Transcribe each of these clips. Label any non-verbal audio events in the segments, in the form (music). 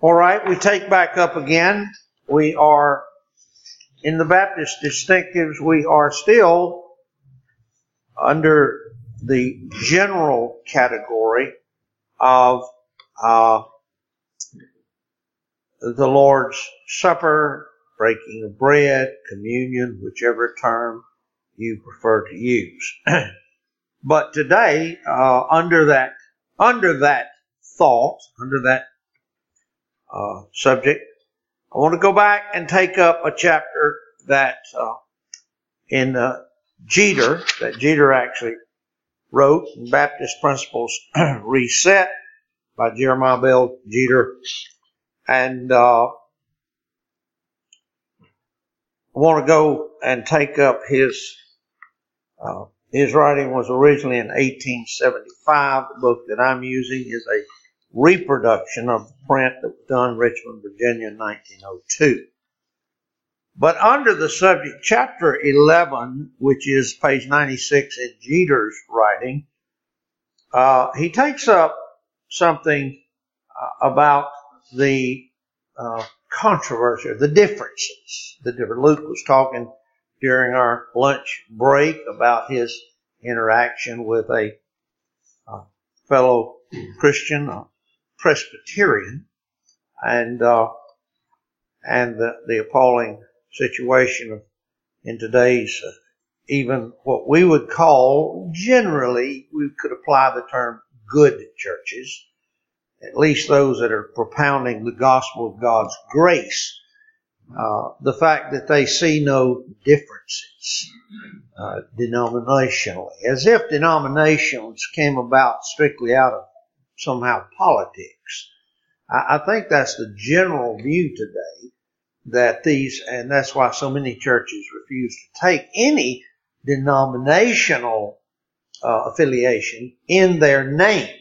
All right, we take back up again. We are in the Baptist distinctives. We are still under the general category of uh, the Lord's Supper, breaking of bread, communion, whichever term you prefer to use. (clears throat) but today, uh, under that under that thought, under that uh, subject, I want to go back and take up a chapter that uh, in uh, Jeter, that Jeter actually wrote, Baptist Principles (clears throat) Reset by Jeremiah Bell Jeter. And uh, I want to go and take up his uh, his writing was originally in 1875. The book that I'm using is a reproduction of the print that was done in Richmond, Virginia in 1902. But under the subject, chapter 11, which is page 96 in Jeter's writing, uh, he takes up something uh, about the uh, controversy, the differences. The different. Luke was talking during our lunch break about his interaction with a uh, fellow Christian, a Presbyterian, and uh, and the, the appalling situation of in today's uh, even what we would call generally we could apply the term good churches, at least those that are propounding the gospel of God's grace. Uh, the fact that they see no differences uh, denominationally, as if denominations came about strictly out of somehow politics. I, I think that's the general view today that these, and that's why so many churches refuse to take any denominational uh, affiliation in their name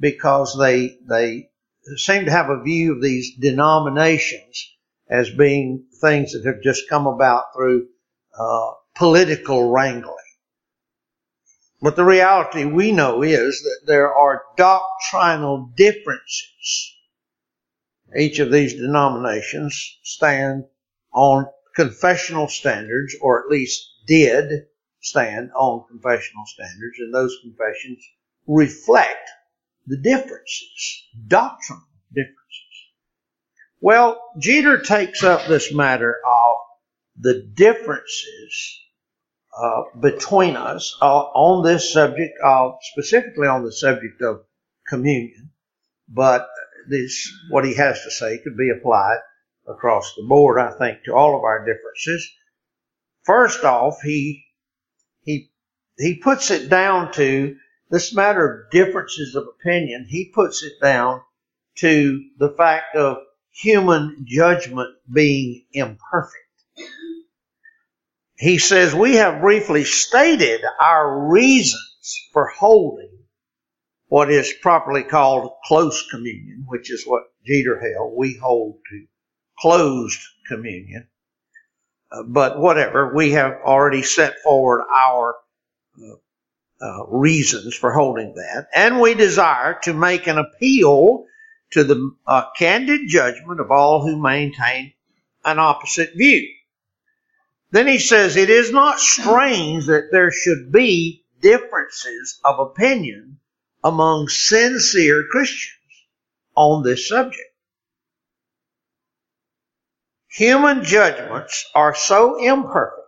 because they they seem to have a view of these denominations as being things that have just come about through uh, political wrangling. But the reality we know is that there are doctrinal differences. Each of these denominations stand on confessional standards, or at least did stand on confessional standards, and those confessions reflect the differences, doctrinal differences. Well, Jeter takes up this matter of the differences uh, between us uh, on this subject, of, specifically on the subject of communion. But this, what he has to say could be applied across the board, I think, to all of our differences. First off, he, he, he puts it down to this matter of differences of opinion. He puts it down to the fact of human judgment being imperfect. He says, we have briefly stated our reasons for holding what is properly called close communion, which is what Jeter held. We hold to closed communion. Uh, but whatever, we have already set forward our uh, uh, reasons for holding that, and we desire to make an appeal to the uh, candid judgment of all who maintain an opposite view. Then he says, it is not strange that there should be differences of opinion among sincere Christians on this subject. Human judgments are so imperfect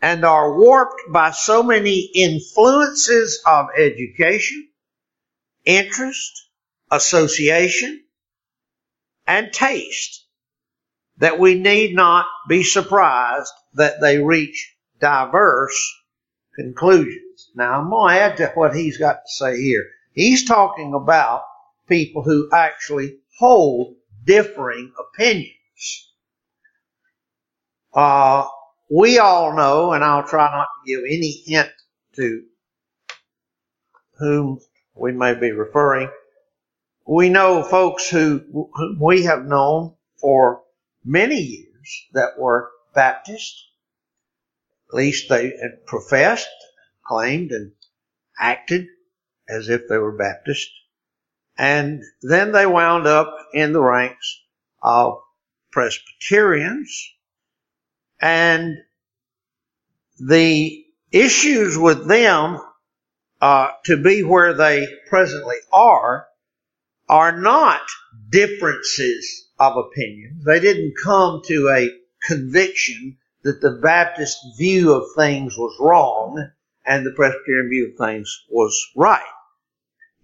and are warped by so many influences of education, interest, association, and taste that we need not be surprised that they reach diverse conclusions. Now I'm going to add to what he's got to say here. He's talking about people who actually hold differing opinions. Uh, we all know, and I'll try not to give any hint to whom we may be referring, we know folks who, who we have known for many years that were Baptist. At least they had professed, claimed, and acted as if they were Baptist. And then they wound up in the ranks of Presbyterians. And the issues with them uh, to be where they presently are are not differences of opinion. They didn't come to a conviction that the Baptist view of things was wrong and the Presbyterian view of things was right.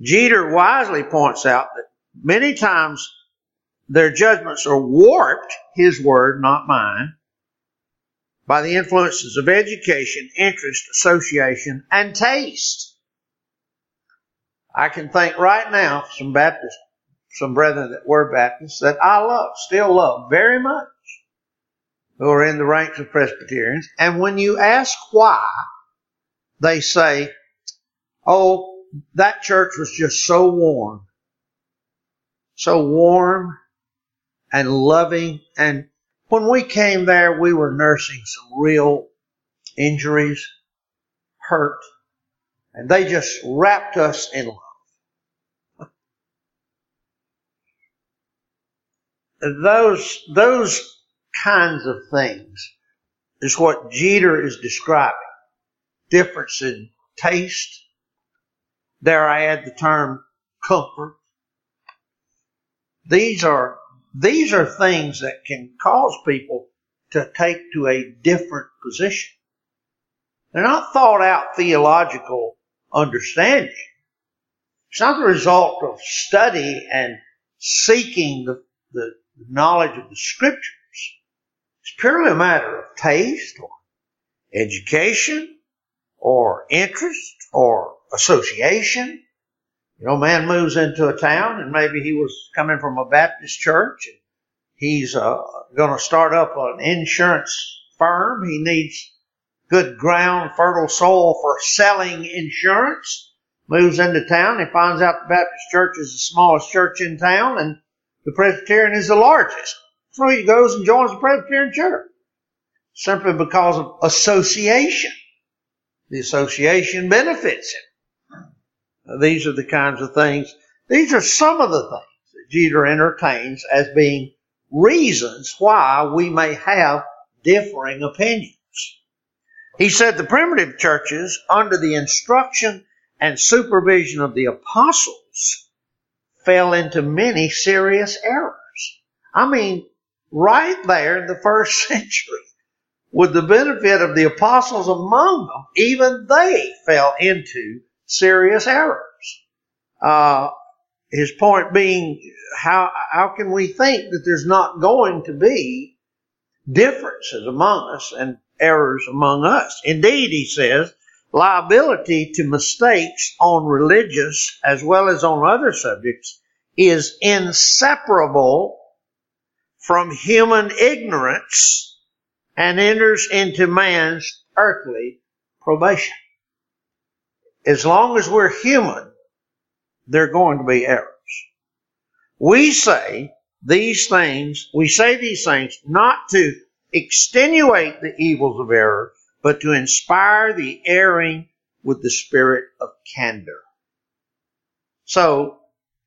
Jeter wisely points out that many times their judgments are warped, his word, not mine, by the influences of education, interest, association, and taste. I can think right now some Baptists, some brethren that were Baptists that I love, still love very much, who are in the ranks of Presbyterians. And when you ask why, they say, oh, that church was just so warm. So warm and loving. And when we came there, we were nursing some real injuries, hurt, and they just wrapped us in love. Those, those kinds of things is what Jeter is describing. Difference in taste. Dare I add the term comfort. These are, these are things that can cause people to take to a different position. They're not thought out theological understanding. It's not the result of study and seeking the, the knowledge of the scriptures. It's purely a matter of taste or education or interest or association. You know, man moves into a town and maybe he was coming from a Baptist church and he's uh, going to start up an insurance firm. He needs good ground, fertile soil for selling insurance. Moves into town. He finds out the Baptist church is the smallest church in town and the Presbyterian is the largest. So he goes and joins the Presbyterian church. Simply because of association. The association benefits him. These are the kinds of things, these are some of the things that Jeter entertains as being reasons why we may have differing opinions. He said the primitive churches, under the instruction and supervision of the apostles, fell into many serious errors. I mean, right there in the first (laughs) century, with the benefit of the apostles among them, even they fell into serious errors. Uh, his point being, how, how can we think that there's not going to be differences among us and errors among us? Indeed, he says, liability to mistakes on religious as well as on other subjects is inseparable from human ignorance and enters into man's earthly probation. As long as we're human, there are going to be errors. We say these things, we say these things not to extenuate the evils of error, but to inspire the erring with the spirit of candor. So,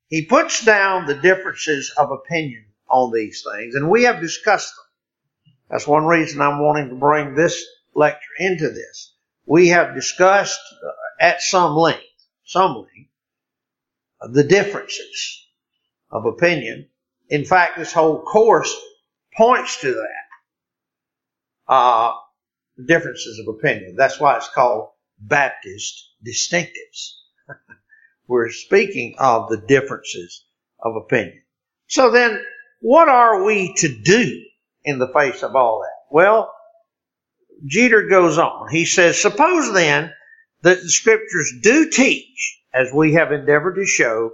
he puts down the differences of opinion on these things, and we have discussed them. That's one reason I'm wanting to bring this lecture into this. We have discussed uh, at some length, some length, the differences of opinion. In fact, this whole course points to that. Uh, differences of opinion. That's why it's called Baptist distinctives. (laughs) We're speaking of the differences of opinion. So then, what are we to do in the face of all that? Well, Jeter goes on. He says, suppose then that the scriptures do teach, as we have endeavored to show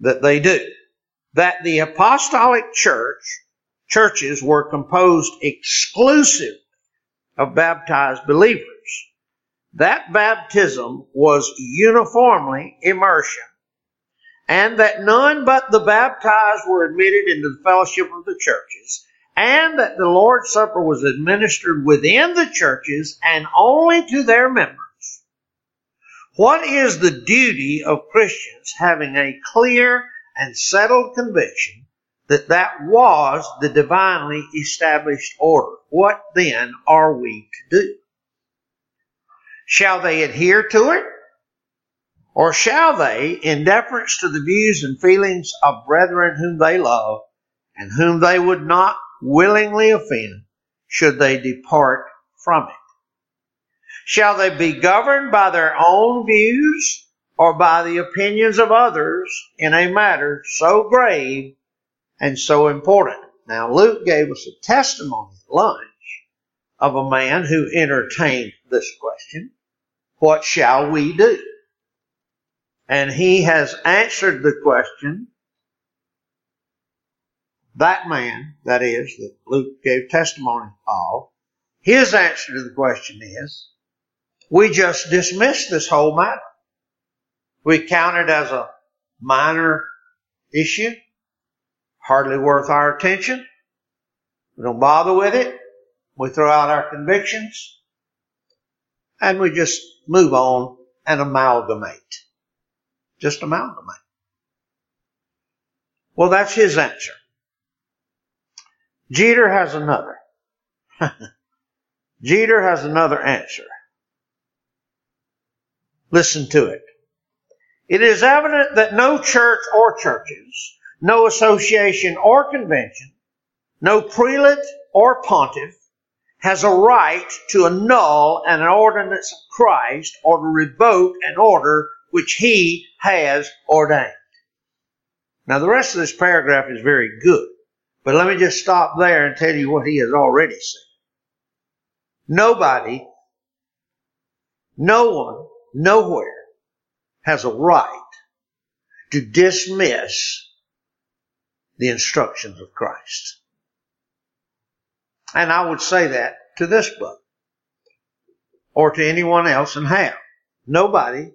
that they do, that the apostolic church, churches were composed exclusively of baptized believers. That baptism was uniformly immersion and that none but the baptized were admitted into the fellowship of the churches, and that the Lord's Supper was administered within the churches and only to their members, What is the duty of Christians having a clear and settled conviction that that was the divinely established order? What then are we to do? Shall they adhere to it? Or shall they, in deference to the views and feelings of brethren whom they love and whom they would not willingly offend, should they depart from it? Shall they be governed by their own views or by the opinions of others in a matter so grave and so important? Now, Luke gave us a testimony at lunch of a man who entertained this question. What shall we do? And he has answered the question. That man, that is, that Luke gave testimony of, his answer to the question is, we just dismiss this whole matter. We count it as a minor issue, hardly worth our attention. We don't bother with it. We throw out our convictions and we just move on and amalgamate. Just amalgamate. Well, that's his answer. Jeter has another. (laughs) Jeter has another answer. Listen to it. It is evident that no church or churches, no association or convention, no prelate or pontiff has a right to annul an ordinance of Christ or to revoke an order which he has ordained. Now the rest of this paragraph is very good, but let me just stop there and tell you what he has already said. Nobody, no one, nowhere has a right to dismiss the instructions of Christ. And I would say that to this book or to anyone else and have. Nobody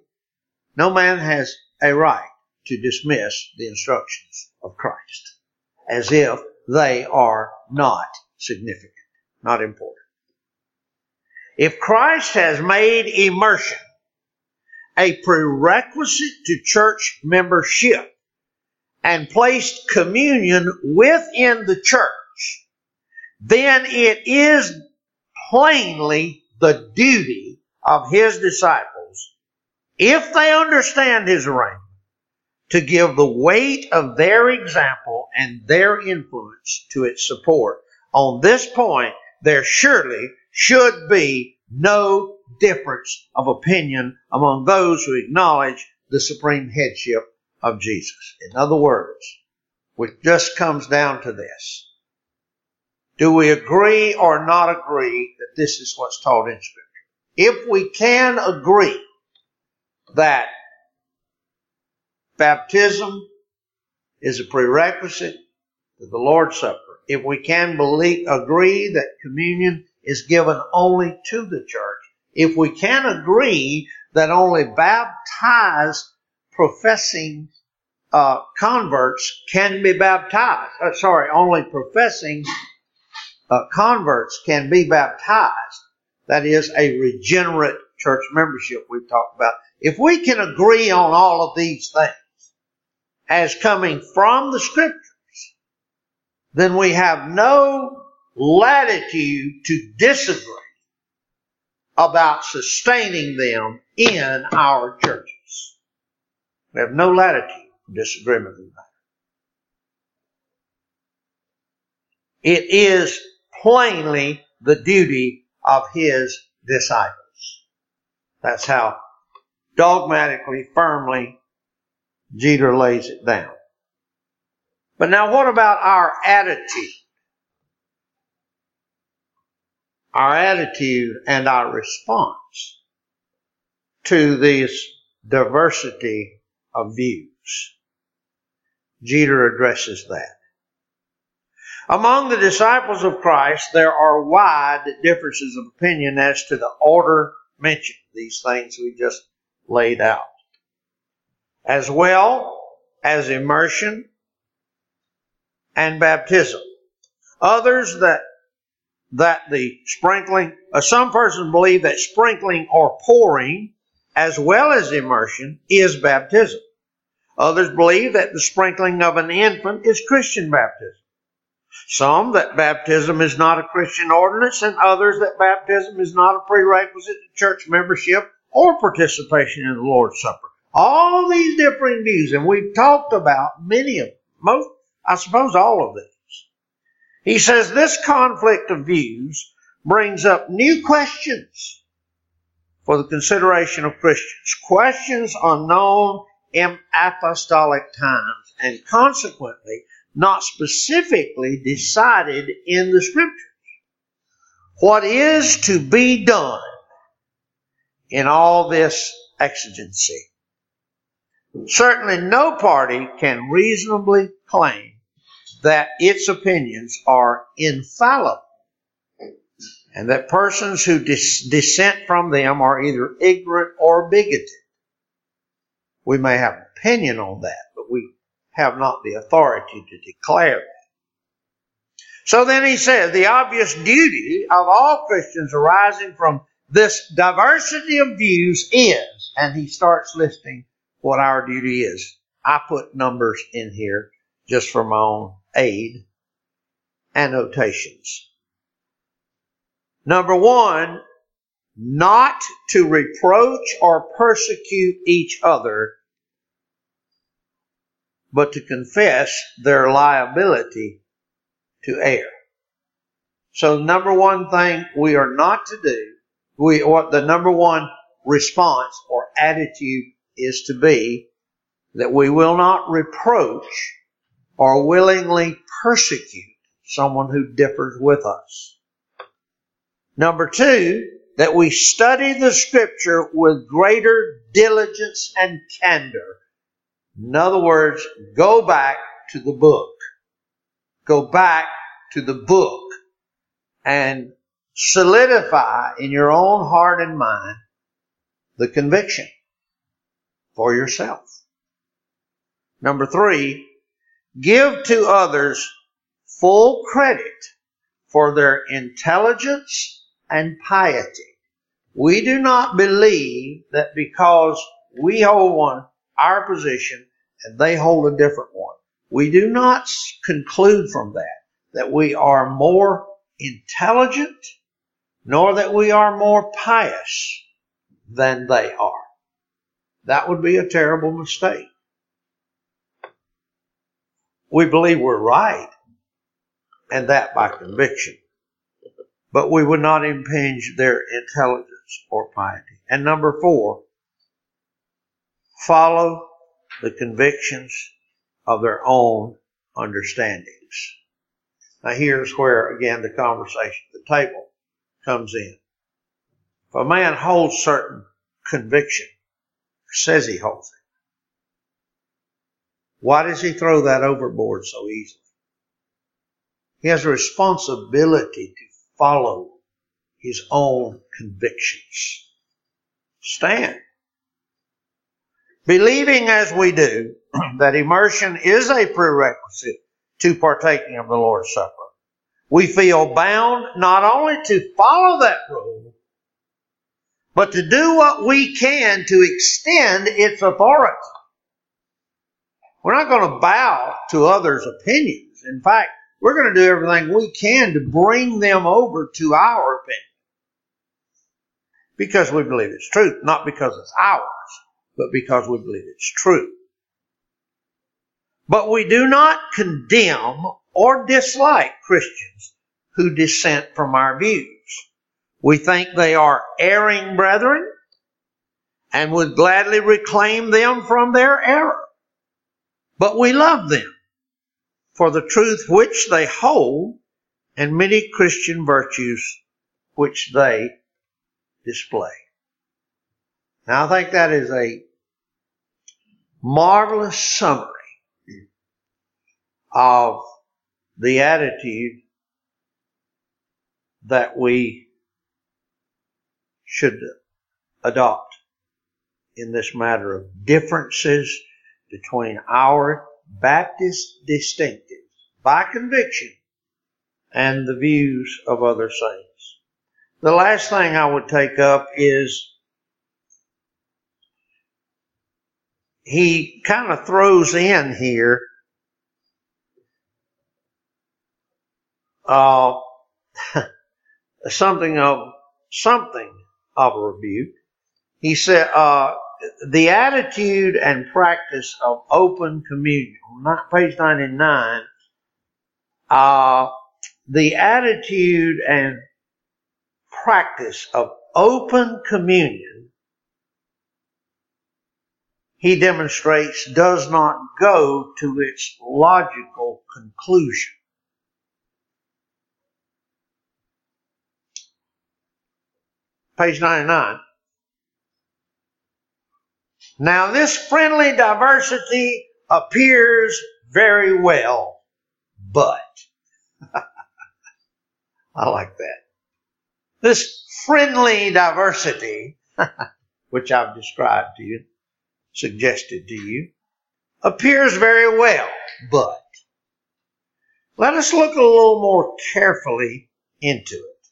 no man has a right to dismiss the instructions of Christ as if they are not significant, not important. If Christ has made immersion a prerequisite to church membership and placed communion within the church, then it is plainly the duty of his disciples if they understand his reign, to give the weight of their example and their influence to its support. On this point, there surely should be no difference of opinion among those who acknowledge the supreme headship of Jesus. In other words, which just comes down to this. Do we agree or not agree that this is what's taught in Scripture? If we can agree that baptism is a prerequisite to the Lord's Supper. If we can believe, agree that communion is given only to the church, if we can agree that only baptized professing uh, converts can be baptized, uh, sorry, only professing uh, converts can be baptized, that is a regenerate church membership we've talked about, if we can agree on all of these things as coming from the scriptures, then we have no latitude to disagree about sustaining them in our churches. We have no latitude for disagreement in that. It is plainly the duty of his disciples. That's how dogmatically, firmly, Jeter lays it down. But now what about our attitude? Our attitude and our response to this diversity of views. Jeter addresses that. Among the disciples of Christ, there are wide differences of opinion as to the order mentioned, these things we just laid out. As well as immersion and baptism. Others that that the sprinkling, uh, some persons believe that sprinkling or pouring as well as immersion is baptism. Others believe that the sprinkling of an infant is Christian baptism. Some that baptism is not a Christian ordinance, and others that baptism is not a prerequisite to church membership or participation in the Lord's Supper. All these differing views, and we've talked about many of them, most, I suppose all of these. He says this conflict of views brings up new questions for the consideration of Christians. Questions unknown apostolic times and consequently not specifically decided in the scriptures. What is to be done in all this exigency? Certainly no party can reasonably claim that its opinions are infallible and that persons who dis- dissent from them are either ignorant or bigoted. We may have opinion on that, but we have not the authority to declare that. So then he says the obvious duty of all Christians arising from this diversity of views is, and he starts listing what our duty is. I put numbers in here just for my own aid, annotations. Number one, not to reproach or persecute each other, but to confess their liability to err. So number one thing we are not to do, we, what the number one response or attitude is to be that we will not reproach or willingly persecute someone who differs with us. Number two, that we study the scripture with greater diligence and candor. In other words, go back to the book. Go back to the book and solidify in your own heart and mind the conviction for yourself. Number three, give to others full credit for their intelligence and piety. We do not believe that because we hold one, our position, and they hold a different one, we do not conclude from that that we are more intelligent, nor that we are more pious than they are. That would be a terrible mistake. We believe we're right, and that by conviction but we would not impinge their intelligence or piety. And number four, follow the convictions of their own understandings. Now here's where again the conversation, the table comes in. If a man holds certain conviction, says he holds it, why does he throw that overboard so easily? He has a responsibility to follow his own convictions. Stand. Believing as we do (clears throat) that immersion is a prerequisite to partaking of the Lord's Supper, we feel bound not only to follow that rule, but to do what we can to extend its authority. We're not going to bow to others' opinions. In fact, we're going to do everything we can to bring them over to our opinion. Because we believe it's true, not because it's ours, but because we believe it's true. But we do not condemn or dislike Christians who dissent from our views. We think they are erring brethren and would gladly reclaim them from their error. But we love them for the truth which they hold and many Christian virtues which they display. Now I think that is a marvelous summary of the attitude that we should adopt in this matter of differences between our Baptist distinctives by conviction and the views of other saints. The last thing I would take up is he kind of throws in here uh, (laughs) something of something of a rebuke. He said, uh, the attitude and practice of open communion, page 99, uh, the attitude and practice of open communion, he demonstrates does not go to its logical conclusion. Page 99. Now this friendly diversity appears very well, but (laughs) I like that. This friendly diversity, (laughs) which I've described to you, suggested to you, appears very well, but let us look a little more carefully into it.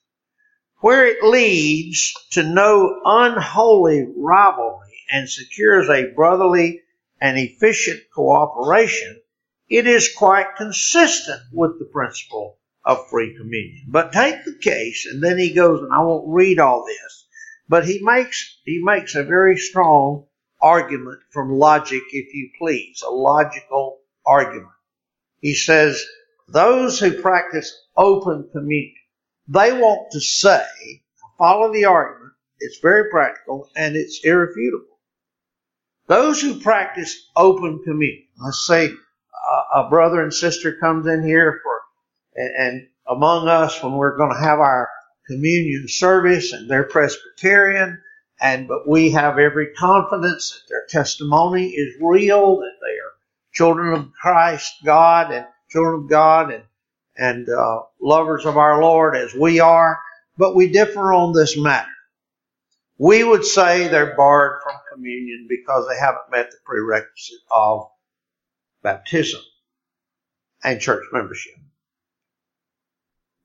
Where it leads to no unholy rivalry and secures a brotherly and efficient cooperation, it is quite consistent with the principle of free communion. But take the case, and then he goes, and I won't read all this, but he makes he makes a very strong argument from logic, if you please, a logical argument. He says, those who practice open communion, they want to say, follow the argument, it's very practical and it's irrefutable. Those who practice open communion, let's say a brother and sister comes in here for, and among us when we're going to have our communion service and they're Presbyterian, and but we have every confidence that their testimony is real, that they are children of Christ, God, and children of God, and and uh, lovers of our Lord as we are. But we differ on this matter. We would say they're barred from communion because they haven't met the prerequisite of baptism and church membership.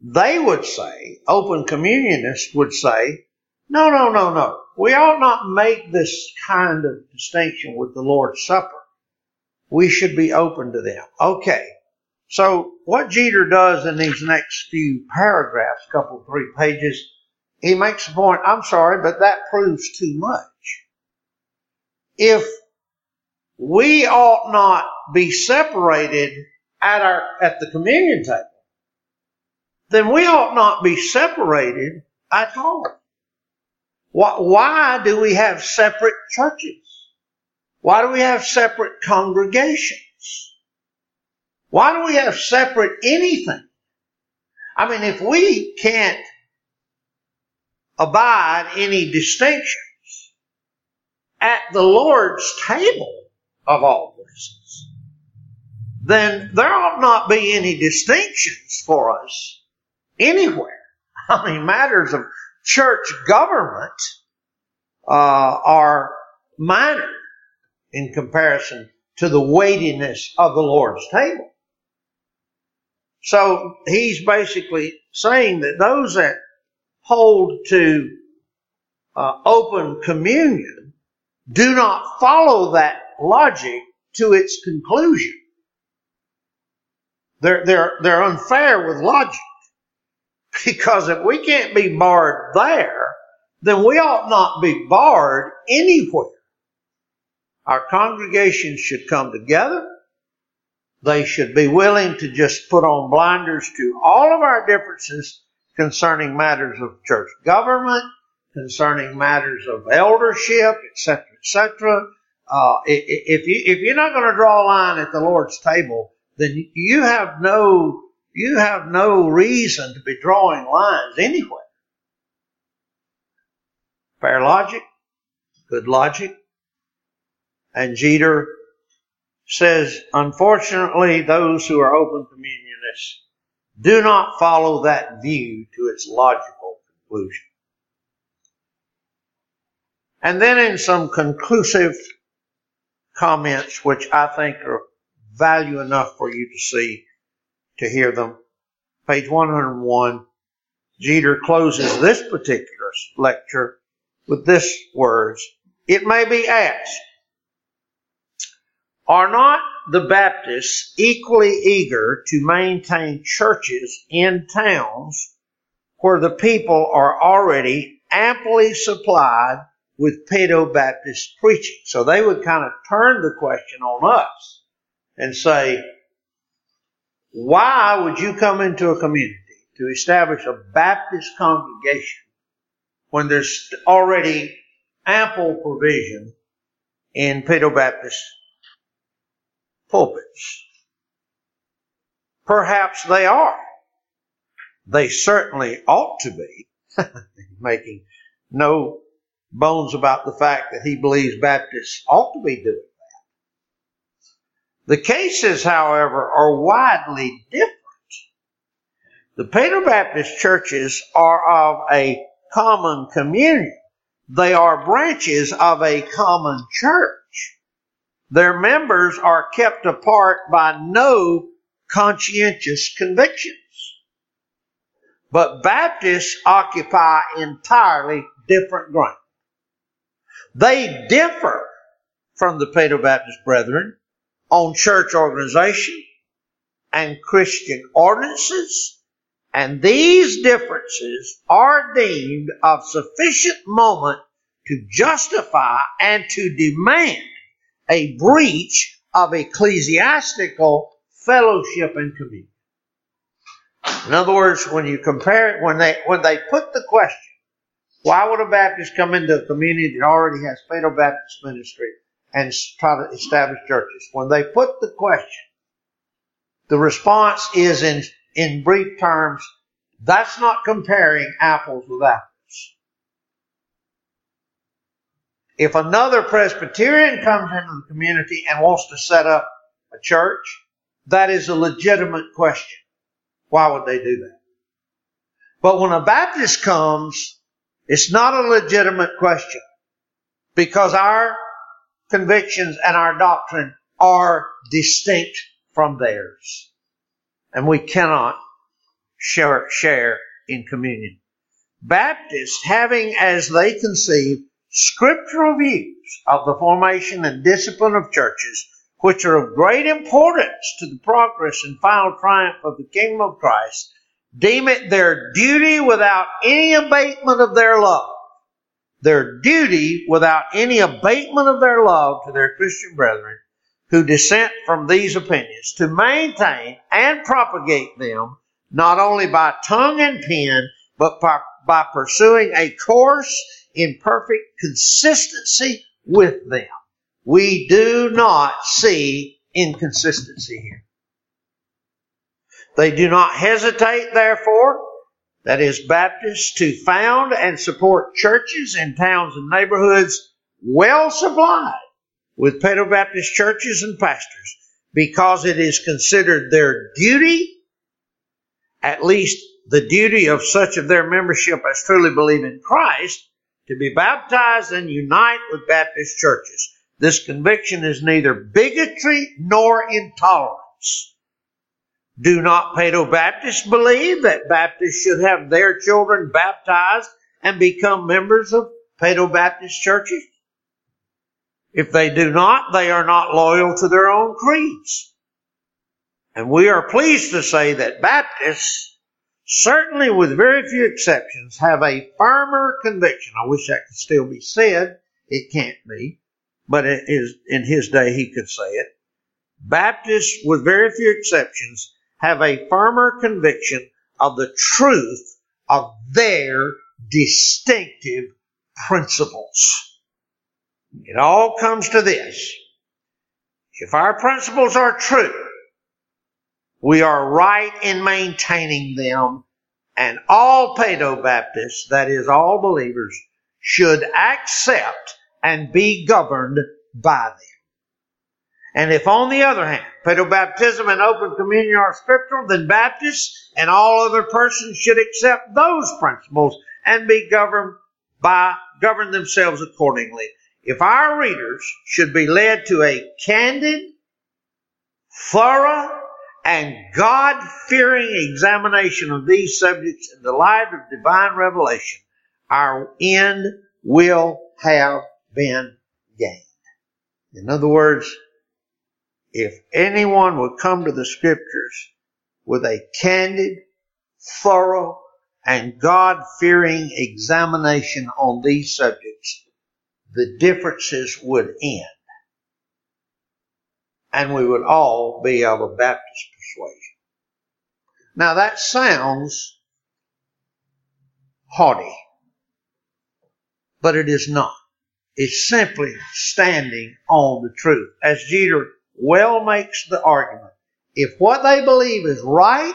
They would say, open communionists would say, no, no, no, no. We ought not make this kind of distinction with the Lord's Supper. We should be open to them. Okay. So what Jeter does in these next few paragraphs, couple, three pages, he makes a point, I'm sorry, but that proves too much. If we ought not be separated at our, at the communion table, then we ought not be separated at all. Why do we have separate churches? Why do we have separate congregations? Why do we have separate anything? I mean, if we can't abide any distinctions at the Lord's table of all places, then there ought not be any distinctions for us anywhere. (laughs) I mean, matters of church government uh, are minor in comparison to the weightiness of the Lord's table. So he's basically saying that those that hold to uh, open communion do not follow that logic to its conclusion. They're, they're, they're unfair with logic. Because if we can't be barred there, then we ought not be barred anywhere. Our congregations should come together. They should be willing to just put on blinders to all of our differences concerning matters of church government, concerning matters of eldership, etc., etc. Uh, if you if you're not going to draw a line at the Lord's table, then you have no you have no reason to be drawing lines anywhere. Fair logic, good logic. And Jeter says, unfortunately, those who are open communionists do not follow that view to its logical conclusion. And then in some conclusive comments, which I think are value enough for you to see, to hear them. Page 101, Jeter closes this particular lecture with this words. It may be asked, Are not the Baptists equally eager to maintain churches in towns where the people are already amply supplied with Paedo Baptist preaching? So they would kind of turn the question on us and say, why would you come into a community to establish a Baptist congregation when there's already ample provision in Paedo Baptist pulpits? Perhaps they are. They certainly ought to be, (laughs) making no bones about the fact that he believes Baptists ought to be doing the cases, however, are widely different. The Paedo Baptist churches are of a common communion. They are branches of a common church. Their members are kept apart by no conscientious convictions. But Baptists occupy entirely different ground. They differ from the Paedo Baptist brethren on church organization and Christian ordinances, and these differences are deemed of sufficient moment to justify and to demand a breach of ecclesiastical fellowship and communion. In other words, when you compare it, when they when they put the question, why would a Baptist come into a community that already has Paedo Baptist ministry and try to establish churches. When they put the question, the response is in, in brief terms, that's not comparing apples with apples. If another Presbyterian comes into the community and wants to set up a church, that is a legitimate question. Why would they do that? But when a Baptist comes, it's not a legitimate question because our convictions and our doctrine are distinct from theirs. And we cannot share, share in communion. Baptists, having as they conceive scriptural views of the formation and discipline of churches, which are of great importance to the progress and final triumph of the kingdom of Christ, deem it their duty without any abatement of their love their duty without any abatement of their love to their Christian brethren who dissent from these opinions to maintain and propagate them not only by tongue and pen, but by, by pursuing a course in perfect consistency with them. We do not see inconsistency here. They do not hesitate, therefore, that is Baptists, to found and support churches in towns and neighborhoods well supplied with Paedo Baptist churches and pastors because it is considered their duty, at least the duty of such of their membership as truly believe in Christ, to be baptized and unite with Baptist churches. This conviction is neither bigotry nor intolerance. Do not Paedo Baptists believe that Baptists should have their children baptized and become members of Paedo Baptist churches? If they do not, they are not loyal to their own creeds. And we are pleased to say that Baptists, certainly with very few exceptions, have a firmer conviction. I wish that could still be said. It can't be. But it is, in his day, he could say it. Baptists, with very few exceptions, have a firmer conviction of the truth of their distinctive principles. It all comes to this. If our principles are true, we are right in maintaining them, and all Paedo Baptists, that is, all believers, should accept and be governed by them. And if on the other hand, baptism and open communion are scriptural, then Baptists and all other persons should accept those principles and be governed by, govern themselves accordingly. If our readers should be led to a candid, thorough, and God-fearing examination of these subjects in the light of divine revelation, our end will have been gained. In other words, if anyone would come to the scriptures with a candid, thorough, and God fearing examination on these subjects, the differences would end. And we would all be of a Baptist persuasion. Now that sounds haughty, but it is not. It's simply standing on the truth. As Jeter well makes the argument, if what they believe is right,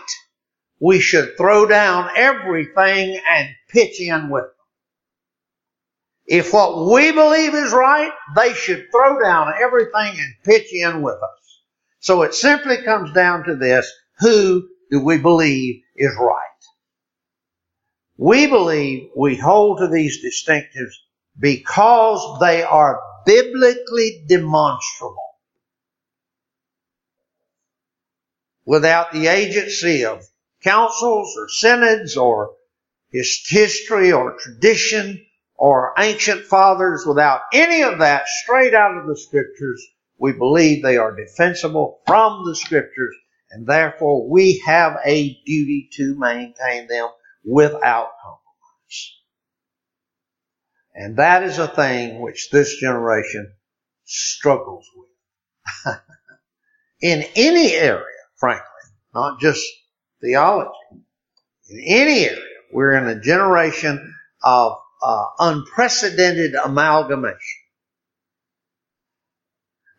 we should throw down everything and pitch in with them. If what we believe is right, they should throw down everything and pitch in with us. So it simply comes down to this, who do we believe is right? We believe we hold to these distinctives because they are biblically demonstrable. Without the agency of councils or synods or history or tradition or ancient fathers, without any of that straight out of the scriptures, we believe they are defensible from the scriptures and therefore we have a duty to maintain them without compromise. And that is a thing which this generation struggles with. (laughs) in any area, frankly, not just theology. In any area, we're in a generation of uh, unprecedented amalgamation.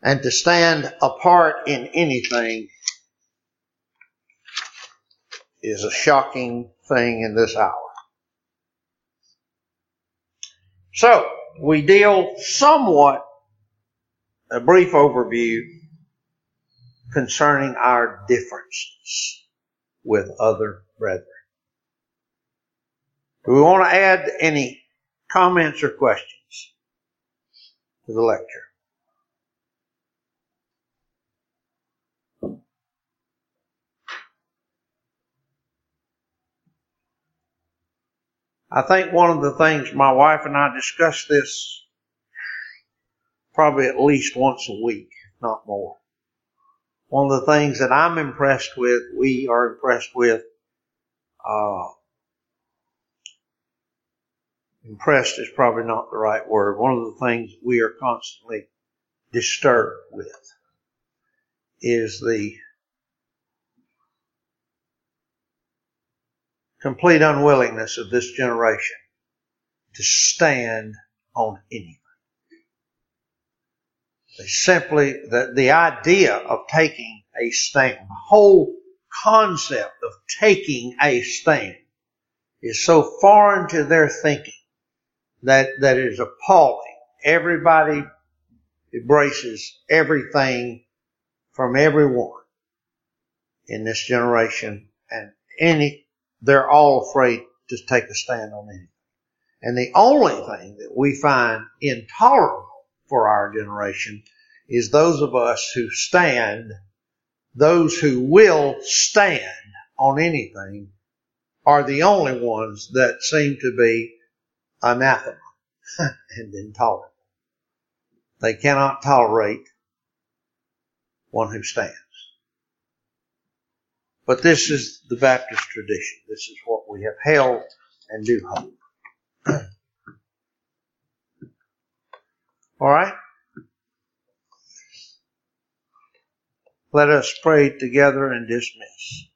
And to stand apart in anything is a shocking thing in this hour. So, we deal somewhat, a brief overview concerning our differences with other brethren. Do we want to add any comments or questions to the lecture? I think one of the things my wife and I discuss this probably at least once a week, not more. One of the things that I'm impressed with, we are impressed with, uh, impressed is probably not the right word. One of the things we are constantly disturbed with is the complete unwillingness of this generation to stand on anything. Simply, the, the idea of taking a stand, the whole concept of taking a stand is so foreign to their thinking that, that is appalling. Everybody embraces everything from everyone in this generation and any they're all afraid to take a stand on anything. And the only thing that we find intolerable for our generation is those of us who stand, those who will stand on anything are the only ones that seem to be anathema (laughs) and intolerable. They cannot tolerate one who stands. But this is the Baptist tradition. This is what we have held and do hold. (clears throat) All right? Let us pray together and dismiss.